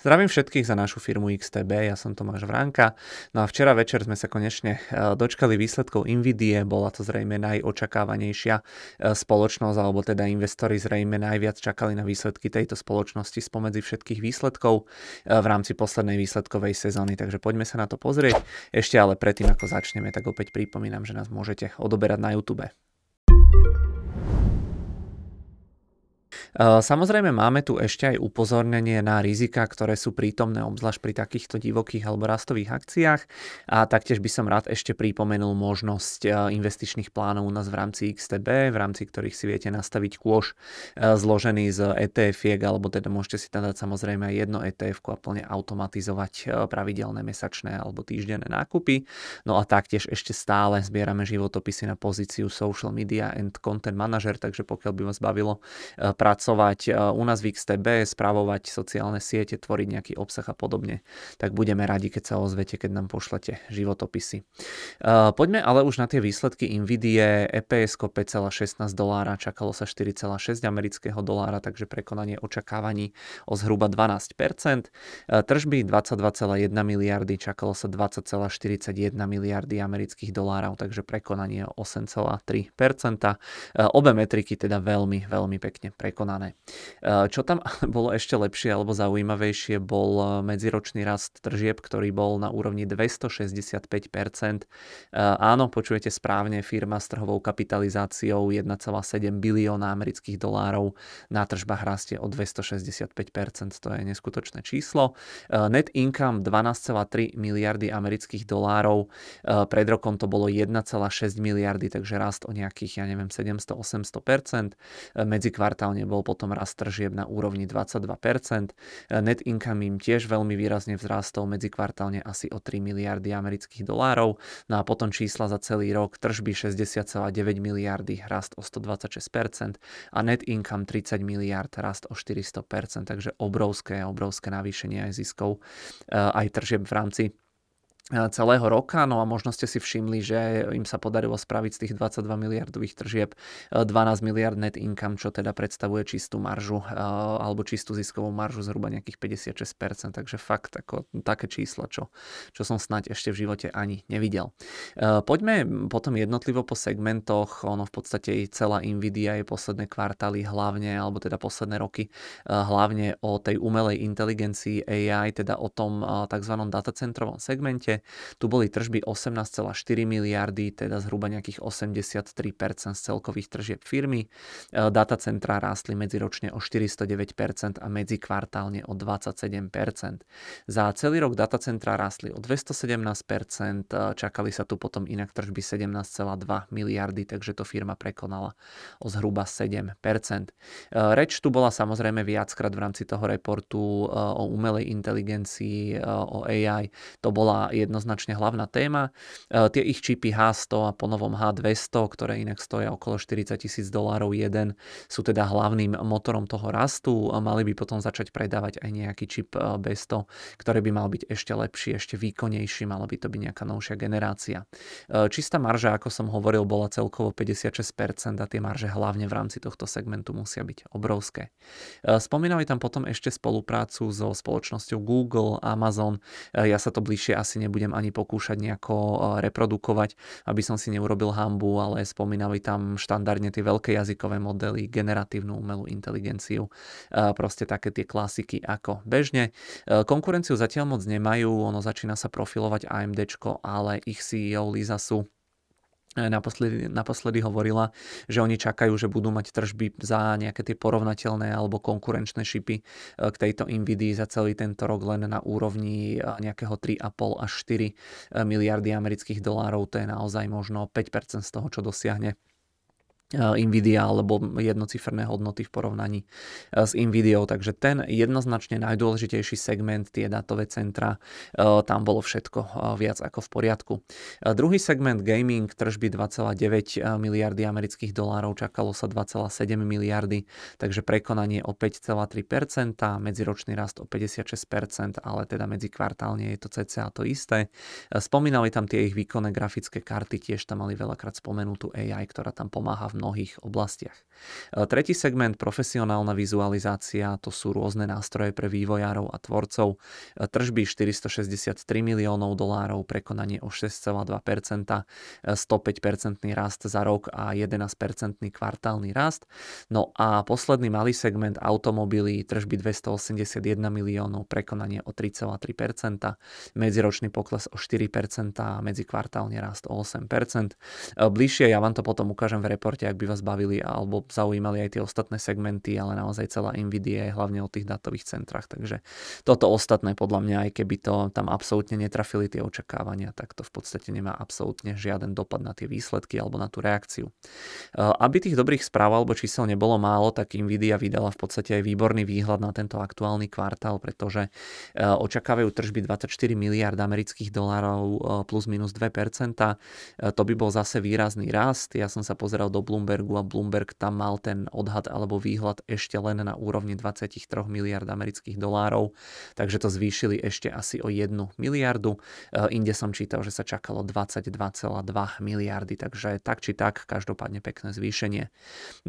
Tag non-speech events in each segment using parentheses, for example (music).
Zdravím všetkých za našu firmu XTB, ja som Tomáš Vránka. No a včera večer sme sa konečne e, dočkali výsledkov Nvidie, bola to zrejme najočakávanejšia e, spoločnosť, alebo teda investori zrejme najviac čakali na výsledky tejto spoločnosti spomedzi všetkých výsledkov e, v rámci poslednej výsledkovej sezóny, takže poďme sa na to pozrieť. Ešte ale predtým, ako začneme, tak opäť pripomínam, že nás môžete odoberať na YouTube. Samozrejme máme tu ešte aj upozornenie na rizika, ktoré sú prítomné obzvlášť pri takýchto divokých alebo rastových akciách a taktiež by som rád ešte pripomenul možnosť investičných plánov u nás v rámci XTB, v rámci ktorých si viete nastaviť kôž zložený z etf alebo teda môžete si tam dať samozrejme aj jedno etf a plne automatizovať pravidelné mesačné alebo týždenné nákupy. No a taktiež ešte stále zbierame životopisy na pozíciu Social Media and Content Manager, takže pokiaľ by vás bavilo pracovať pracovať e, u nás v XTB, spravovať sociálne siete, tvoriť nejaký obsah a podobne, tak budeme radi, keď sa ozvete, keď nám pošlete životopisy. E, poďme ale už na tie výsledky Nvidie, EPS 5,16 dolára, čakalo sa 4,6 amerického dolára, takže prekonanie očakávaní o zhruba 12%. E, tržby 22,1 miliardy, čakalo sa 20,41 miliardy amerických dolárov, takže prekonanie o 8,3%. Obe metriky teda veľmi, veľmi pekne prekonané prekonané. Eh, čo tam (laughs) bolo ešte lepšie alebo zaujímavejšie, bol eh, medziročný rast tržieb, ktorý bol na úrovni 265%. Eh, áno, počujete správne, firma s trhovou kapitalizáciou 1,7 bilióna amerických dolárov na tržbách rastie o 265%, to je neskutočné číslo. Net income 12,3 miliardy amerických dolárov, pred rokom to bolo 1,6 miliardy, takže rast o nejakých, ja neviem, 700-800%. Medzikvartálne bol potom rast tržieb na úrovni 22%. Net income im tiež veľmi výrazne vzrástol medzikvartálne asi o 3 miliardy amerických dolárov. No a potom čísla za celý rok tržby 60,9 miliardy, rast o 126% a net income 30 miliard, rast o 400%, takže obrovské, obrovské navýšenie aj ziskov, eh, aj tržieb v rámci celého roka, no a možno ste si všimli, že im sa podarilo spraviť z tých 22 miliardových tržieb 12 e, miliard net income, čo teda predstavuje čistú maržu e, alebo čistú ziskovú maržu zhruba nejakých 56%, takže fakt ako také číslo, čo, čo som snáď ešte v živote ani nevidel. Poďme potom jednotlivo po segmentoch, ono v podstate celá Nvidia je posledné kvartály hlavne, alebo teda posledné roky hlavne o tej umelej inteligencii AI, teda o tom tzv. datacentrovom segmente, tu boli tržby 18,4 miliardy, teda zhruba nejakých 83% z celkových tržieb firmy. E, datacentrá rástli medziročne o 409% a medzikvartálne o 27%. Za celý rok datacentrá rástli o 217%, e, čakali sa tu potom inak tržby 17,2 miliardy, takže to firma prekonala o zhruba 7%. E, reč tu bola samozrejme viackrát v rámci toho reportu o umelej inteligencii, o AI. To bola jedna jednoznačne hlavná téma. E, tie ich čipy H100 a ponovom H200, ktoré inak stoja okolo 40 tisíc dolárov jeden, sú teda hlavným motorom toho rastu mali by potom začať predávať aj nejaký čip e, B100, ktorý by mal byť ešte lepší, ešte výkonnejší, mala by to byť nejaká novšia generácia. E, čistá marža, ako som hovoril, bola celkovo 56% a tie marže hlavne v rámci tohto segmentu musia byť obrovské. Spomínali tam potom ešte spoluprácu so spoločnosťou Google, Amazon. Ja sa to bližšie asi nebudem nebudem ani pokúšať nejako e, reprodukovať, aby som si neurobil hambu, ale spomínali tam štandardne tie veľké jazykové modely, generatívnu umelú inteligenciu, e, proste také tie klasiky ako bežne. E, konkurenciu zatiaľ moc nemajú, ono začína sa profilovať AMD, ale ich CEO Lisa Su Naposledy, naposledy hovorila, že oni čakajú, že budú mať tržby za nejaké tie porovnateľné alebo konkurenčné šipy e, k tejto Nvidii za celý tento rok len na úrovni e, nejakého 3,5 až 4 e, miliardy amerických dolárov. To je naozaj možno 5% z toho, čo dosiahne Nvidia alebo jednociferné hodnoty v porovnaní s Nvidiou. Takže ten jednoznačne najdôležitejší segment, tie datové centra, tam bolo všetko viac ako v poriadku. Druhý segment gaming, tržby 2,9 miliardy amerických dolárov, čakalo sa 2,7 miliardy, takže prekonanie o 5,3%, medziročný rast o 56%, ale teda medzikvartálne je to cca to isté. Spomínali tam tie ich výkonné grafické karty, tiež tam mali veľakrát spomenutú AI, ktorá tam pomáha v mnohých oblastiach. E, tretí segment, profesionálna vizualizácia, to sú rôzne nástroje pre vývojárov a tvorcov. E, tržby 463 miliónov dolárov, prekonanie o 6,2%, 105% rast za rok a 11% kvartálny rast. No a posledný malý segment automobily, tržby 281 miliónov, prekonanie o 3,3%, medziročný pokles o 4% a medzikvartálny rast o 8%. E, bližšie ja vám to potom ukážem v reporte, ak by vás bavili alebo zaujímali aj tie ostatné segmenty, ale naozaj celá Nvidia je hlavne o tých datových centrách, takže toto ostatné podľa mňa, aj keby to tam absolútne netrafili tie očakávania, tak to v podstate nemá absolútne žiaden dopad na tie výsledky alebo na tú reakciu. E, aby tých dobrých správ alebo čísel nebolo málo, tak Nvidia vydala v podstate aj výborný výhľad na tento aktuálny kvartál, pretože e, očakávajú tržby 24 miliard amerických dolárov e, plus minus 2%. To by bol zase výrazný rast. Ja som sa pozeral do Bloombergu a Bloomberg tam mal ten odhad alebo výhľad ešte len na úrovni 23 miliard amerických dolárov, takže to zvýšili ešte asi o 1 miliardu. E, inde som čítal, že sa čakalo 22,2 miliardy, takže tak či tak, každopádne pekné zvýšenie.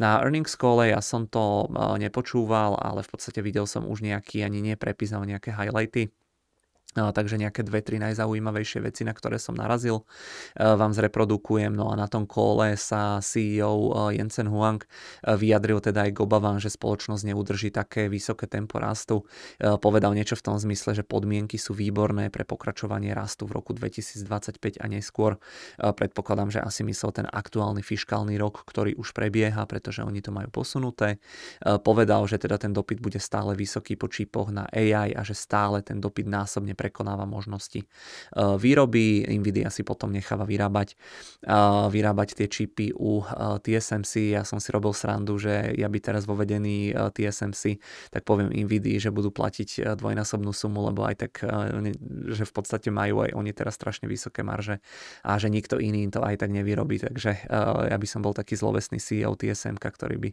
Na earnings call ja som to e, nepočúval, ale v podstate videl som už nejaký ani ale nejaké highlighty takže nejaké dve, tri najzaujímavejšie veci, na ktoré som narazil, vám zreprodukujem. No a na tom kole sa CEO Jensen Huang vyjadril teda aj k obavám, že spoločnosť neudrží také vysoké tempo rastu. Povedal niečo v tom zmysle, že podmienky sú výborné pre pokračovanie rastu v roku 2025 a neskôr. Predpokladám, že asi myslel ten aktuálny fiskálny rok, ktorý už prebieha, pretože oni to majú posunuté. Povedal, že teda ten dopyt bude stále vysoký po čipoch na AI a že stále ten dopyt násobne prekonáva možnosti výroby. Nvidia si potom necháva vyrábať, vyrábať tie čipy u TSMC. Ja som si robil srandu, že ja by teraz vo vedení TSMC, tak poviem Nvidia, že budú platiť dvojnásobnú sumu, lebo aj tak, že v podstate majú aj oni teraz strašne vysoké marže a že nikto iný to aj tak nevyrobí. Takže ja by som bol taký zlovesný CEO TSM, ktorý by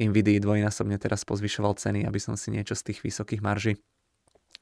Nvidia dvojnásobne teraz pozvyšoval ceny, aby som si niečo z tých vysokých marží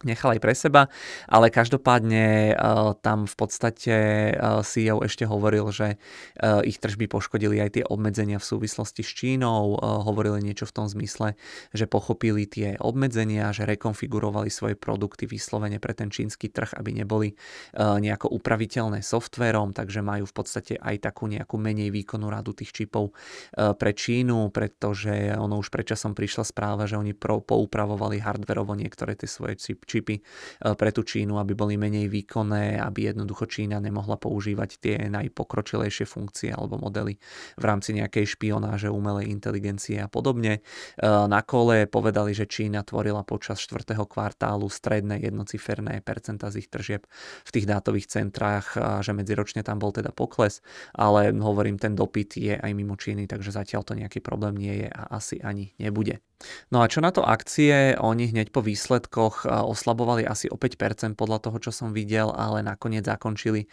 nechal aj pre seba, ale každopádne uh, tam v podstate uh, CEO ešte hovoril, že uh, ich tržby poškodili aj tie obmedzenia v súvislosti s Čínou, hovorili niečo v tom zmysle, že pochopili tie obmedzenia, že rekonfigurovali svoje produkty vyslovene pre ten čínsky trh, aby neboli nejako upraviteľné softverom, takže majú v podstate aj takú nejakú menej výkonnú radu tých čipov pre Čínu, pretože ono už predčasom prišla správa, že oni pro, poupravovali hardverovo niektoré tie svoje čip, čipy eh, pre tú Čínu, aby boli menej výkonné, aby jednoducho Čína nemohla používať tie najpokročilejšie funkcie alebo modely v rámci nejakej špionáže, umelej inteligencie a podobne. Eh, na kole povedali, že Čína tvorila počas 4. kvartálu stredné jednociferné percenta z ich tržieb v tých dátových centrách, a že medziročne tam bol teda pokles, ale hovorím, ten dopyt je aj mimo Číny, takže zatiaľ to nejaký problém nie je a asi ani nebude. No a čo na to akcie? Oni hneď po výsledkoch e, oslabovali asi o 5% podľa toho, čo som videl, ale nakoniec zakončili e,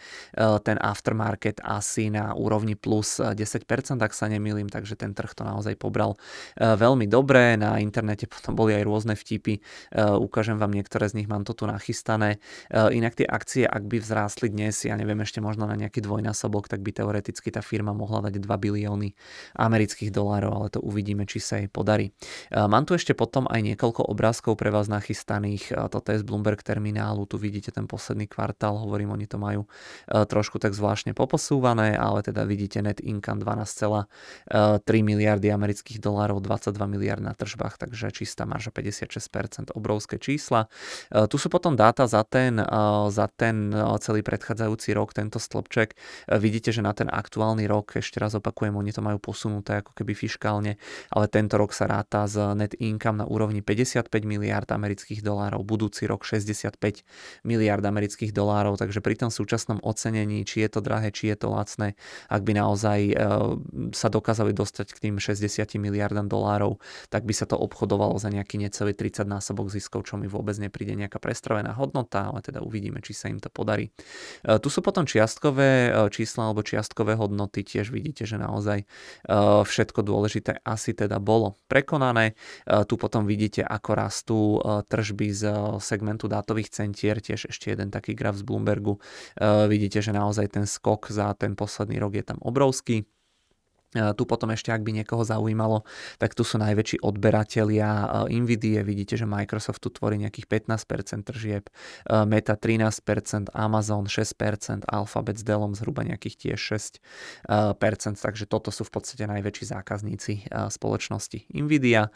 ten aftermarket asi na úrovni plus 10%, ak sa nemýlim, takže ten trh to naozaj pobral e, veľmi dobre. Na internete potom boli aj rôzne vtipy, ukážem vám niektoré z nich, mám to tu nachystané. Inak tie akcie, ak by vzrástli dnes, ja neviem, ešte možno na nejaký dvojnásobok, tak by teoreticky tá firma mohla dať 2 bilióny amerických dolárov, ale to uvidíme, či sa jej podarí. Mám tu ešte potom aj niekoľko obrázkov pre vás nachystaných. Toto je z Bloomberg terminálu, tu vidíte ten posledný kvartál, hovorím, oni to majú trošku tak zvláštne poposúvané, ale teda vidíte net income 12,3 miliardy amerických dolárov, 22 miliard na tržbách, takže čistá marža 56%, obrovské čísla. Tu sú potom dáta za ten, za ten celý predchádzajúci rok, tento stĺpček. Vidíte, že na ten aktuálny rok, ešte raz opakujem, oni to majú posunuté ako keby fiškálne, ale tento rok sa ráta z net income na úrovni 55 miliard amerických dolárov, budúci rok 65 miliard amerických dolárov, takže pri tom súčasnom ocenení, či je to drahé, či je to lacné, ak by naozaj e, sa dokázali dostať k tým 60 miliardám dolárov, tak by sa to obchodovalo za nejaký necelý 30 násobok ziskov, čo mi vôbec nepríde nejaká prestravená hodnota, ale teda uvidíme, či sa im to podarí. E, tu sú potom čiastkové e, čísla alebo čiastkové hodnoty, tiež vidíte, že naozaj všetko dôležité asi teda bolo prekonané. E, tu potom vidíte, ako rastú e, tržby z segmentu dátových centier, tiež ešte jeden taký graf z Bloombergu. Vidíte, že naozaj ten skok za ten posledný rok je tam obrovský. Tu potom ešte, ak by niekoho zaujímalo, tak tu sú najväčší odberatelia Nvidia. Vidíte, že Microsoft tu tvorí nejakých 15% tržieb, Meta 13%, Amazon 6%, Alphabet s Dellom zhruba nejakých tiež 6%, takže toto sú v podstate najväčší zákazníci spoločnosti Nvidia.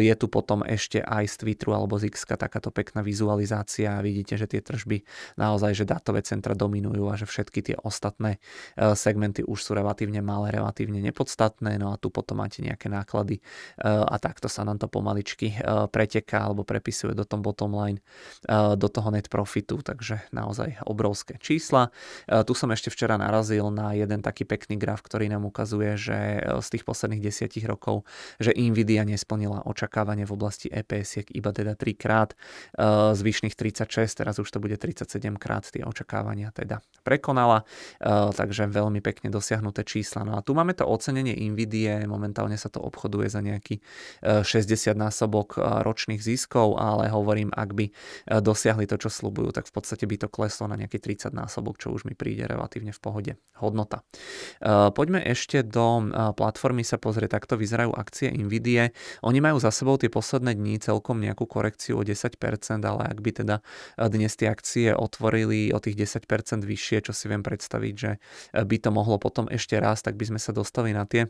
Je tu potom ešte aj z Twitteru alebo z X takáto pekná vizualizácia. Vidíte, že tie tržby naozaj, že dátové centra dominujú a že všetky tie ostatné segmenty už sú relatívne malé, relatívne relatívne nepodstatné, no a tu potom máte nejaké náklady e, a takto sa nám to pomaličky e, preteká alebo prepisuje do tom bottom line, e, do toho net profitu, takže naozaj obrovské čísla. Tu som ešte včera narazil na jeden taký pekný graf, ktorý nám ukazuje, že z tých posledných desiatich rokov, že Nvidia nesplnila očakávanie v oblasti EPS iba teda 3 krát, zvyšných 36, teraz už to bude 37 krát tie očakávania teda prekonala, takže veľmi pekne dosiahnuté čísla. No a tu máme to ocenenie Nvidie, momentálne sa to obchoduje za nejaký 60 e, násobok e, ročných ziskov, ale hovorím, ak by e, dosiahli to, čo slúbujú, tak v podstate by to kleslo na nejaký 30 násobok, čo už mi príde relatívne v pohode hodnota. Poďme ešte do platformy sa pozrieť, takto vyzerajú akcie Nvidie. Oni majú za sebou tie posledné dní celkom nejakú korekciu o 10%, ale ak by teda dnes tie akcie otvorili o tých 10% vyššie, čo si viem predstaviť, že by to mohlo potom ešte raz, tak by sme sa dostali na tie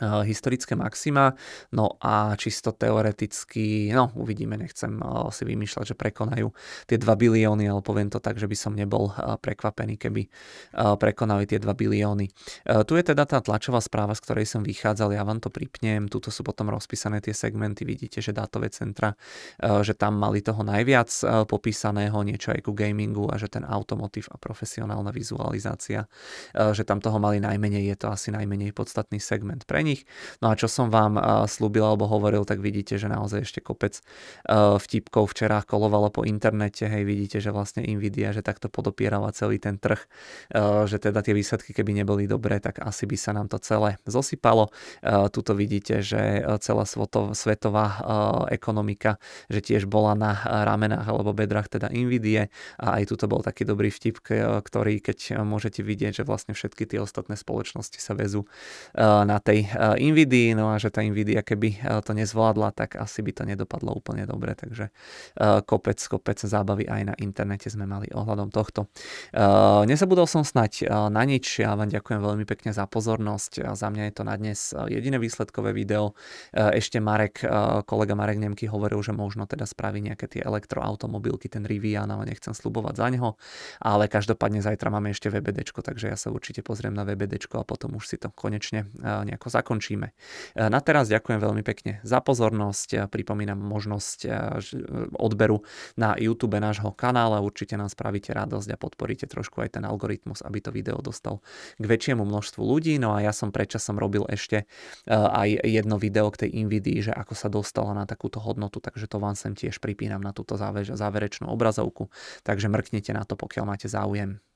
historické maxima, no a čisto teoreticky, no uvidíme, nechcem eh, si vymýšľať, že prekonajú tie 2 bilióny, ale poviem to tak, že by som nebol eh, prekvapený, keby prekonali tie 2 bilióny. Tu je teda tá tlačová správa, z ktorej som vychádzal, ja vám to pripnem, tuto sú potom rozpísané tie segmenty, vidíte, že dátové centra, že tam mali toho najviac popísaného, niečo aj ku gamingu a že ten automotív a profesionálna vizualizácia, že tam toho mali najmenej, je to asi najmenej podstatný segment pre nich. No a čo som vám slúbil alebo hovoril, tak vidíte, že naozaj ešte kopec vtipkov včera kolovalo po internete, hej, vidíte, že vlastne Nvidia, že takto podopierala celý ten trh, že teda tie výsledky, keby neboli dobré, tak asi by sa nám to celé zosypalo. Tuto vidíte, že celá svetová ekonomika, že tiež bola na ramenách alebo bedrach teda Nvidie a aj tuto bol taký dobrý vtip, ktorý keď môžete vidieť, že vlastne všetky tie ostatné spoločnosti sa vezú na tej Eh, Nvidia, no a že tá Nvidia keby eh, to nezvládla, tak asi by to nedopadlo úplne dobre, takže eh, kopec, kopec zábavy aj na internete sme mali ohľadom tohto. Nezabudol som snať na nič, ja vám ďakujem veľmi pekne za pozornosť, za mňa je to na dnes jediné výsledkové video. Ešte Marek, kolega Marek Nemky hovoril, že možno teda spraví nejaké tie elektroautomobilky, ten Rivian, ale nechcem slubovať za neho, ale každopádne zajtra máme ešte VBD, takže ja sa určite pozriem na VBD a potom už si to konečne nejako zakončím zakončíme. E, na teraz ďakujem veľmi pekne za pozornosť. Pripomínam možnosť e, odberu na YouTube nášho kanála. Určite nám spravíte radosť a podporíte trošku aj ten algoritmus, aby to video dostal k väčšiemu množstvu ľudí. No a ja som predčasom robil ešte e, aj jedno video k tej Nvidii, že ako sa dostala na takúto hodnotu, takže to vám sem tiež pripínam na túto záverečnú obrazovku. Takže mrknite na to, pokiaľ máte záujem.